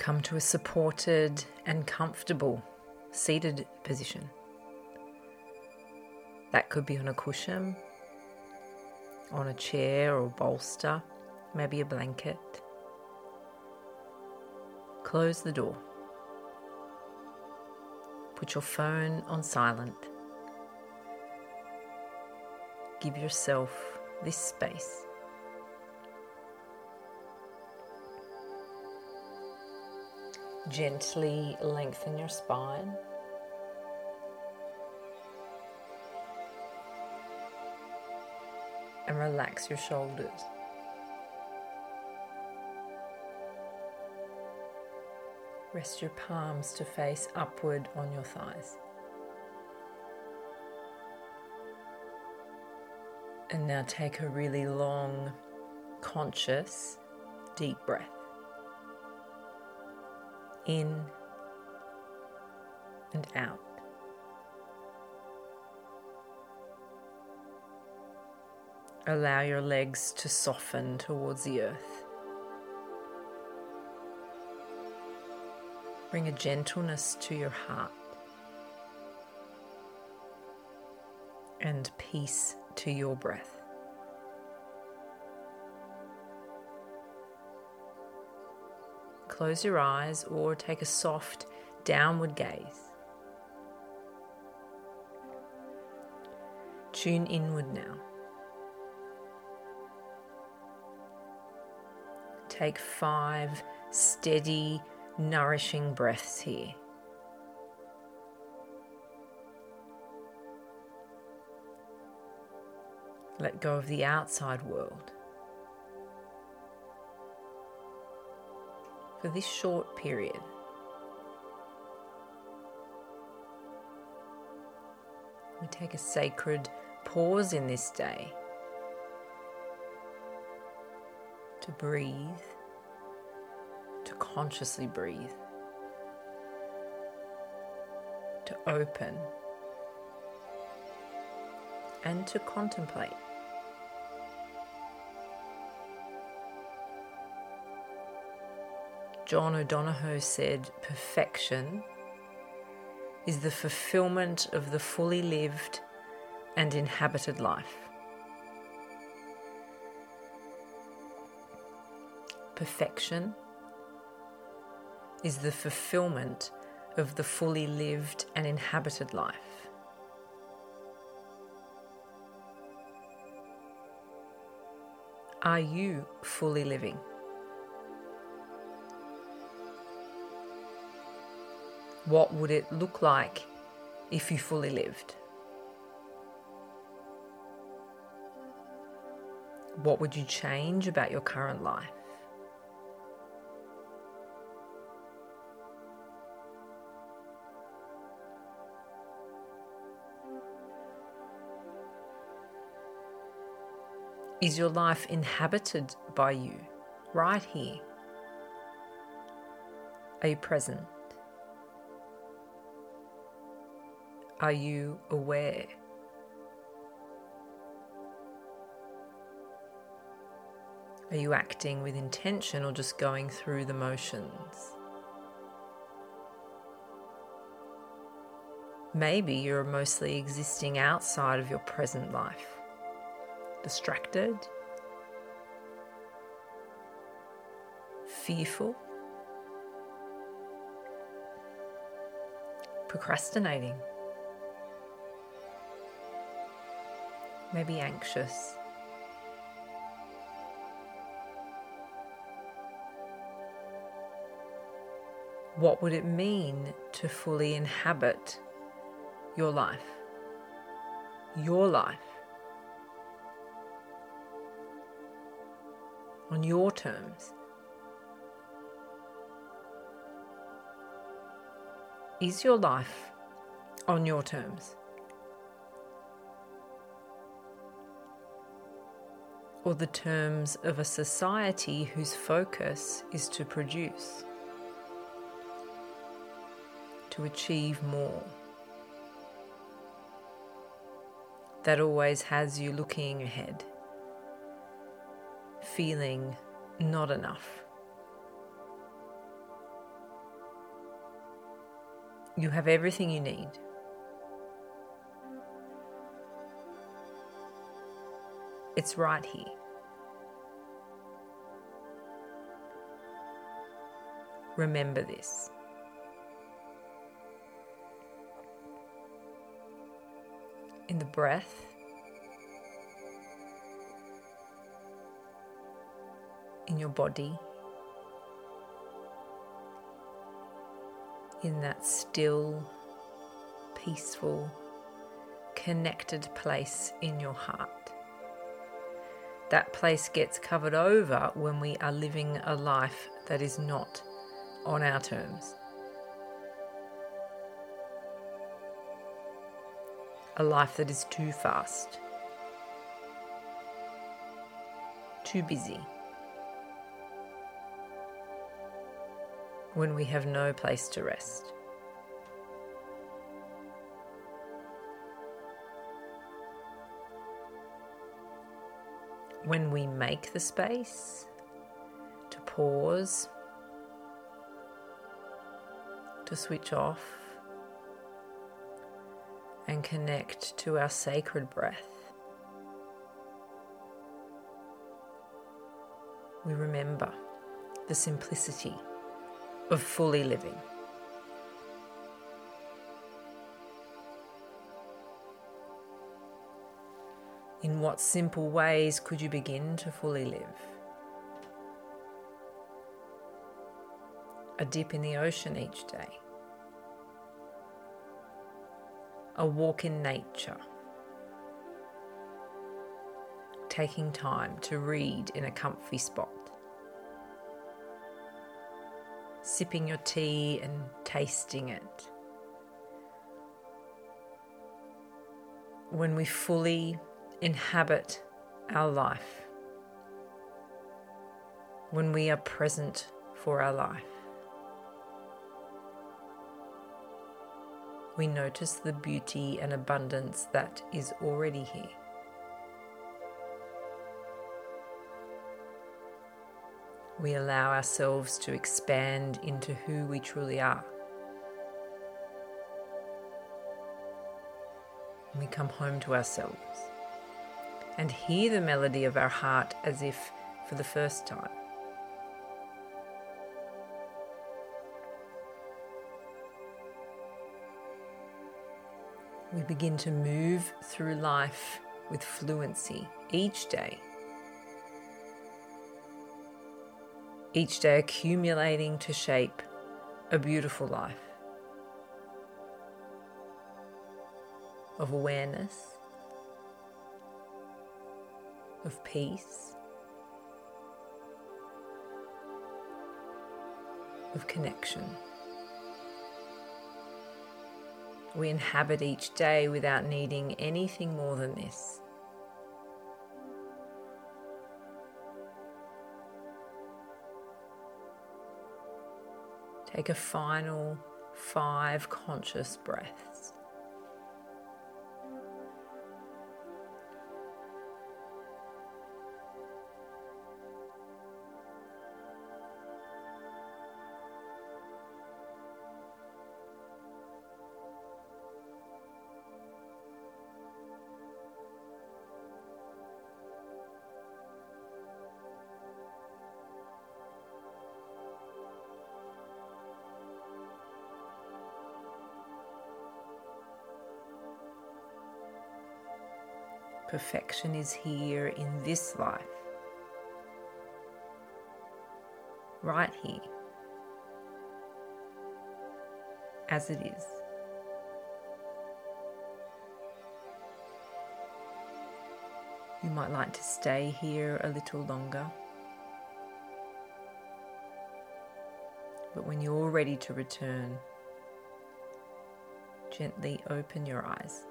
Come to a supported and comfortable seated position. That could be on a cushion, on a chair or bolster, maybe a blanket. Close the door. Put your phone on silent. Give yourself this space. Gently lengthen your spine. And relax your shoulders. Rest your palms to face upward on your thighs. And now take a really long, conscious, deep breath. In and out. Allow your legs to soften towards the earth. Bring a gentleness to your heart and peace to your breath. Close your eyes or take a soft downward gaze. Tune inward now. Take five steady nourishing breaths here. Let go of the outside world. For this short period, we take a sacred pause in this day to breathe to consciously breathe, to open, and to contemplate. John O'Donohue said, Perfection is the fulfillment of the fully lived and inhabited life. Perfection is the fulfillment of the fully lived and inhabited life. Are you fully living? What would it look like if you fully lived? What would you change about your current life? Is your life inhabited by you right here? Are you present? Are you aware? Are you acting with intention or just going through the motions? Maybe you're mostly existing outside of your present life distracted, fearful, procrastinating, maybe anxious. What would it mean to fully inhabit your life? Your life. on your terms. Is your life on your terms? Or the terms of a society whose focus is to produce, to achieve more? That always has you looking ahead feeling not enough. You have everything you need. It's right here. Remember this. In the breath, in your body, in that still, peaceful, connected place in your heart. That place gets covered over when we are living a life that is not on our terms. A life that is too fast, too busy. when we have no place to rest. When we make the space to pause, to switch off, and connect to our sacred breath. We remember the simplicity of fully living. In what simple ways could you begin to fully live? A dip in the ocean each day, a walk in nature, taking time to read in a comfy spot sipping your tea and tasting it. When we fully inhabit our life, when we are present for our life, we notice the beauty and abundance that is already here. we allow ourselves to expand into who we truly are. We come home to ourselves and hear the melody of our heart as if for the first time. We begin to move through life with fluency each day each day accumulating to shape a beautiful life of awareness, of peace, of connection. We inhabit each day without needing anything more than this. Take a final five conscious breaths. Perfection is here in this life, right here, as it is. You might like to stay here a little longer. But when you're ready to return, gently open your eyes.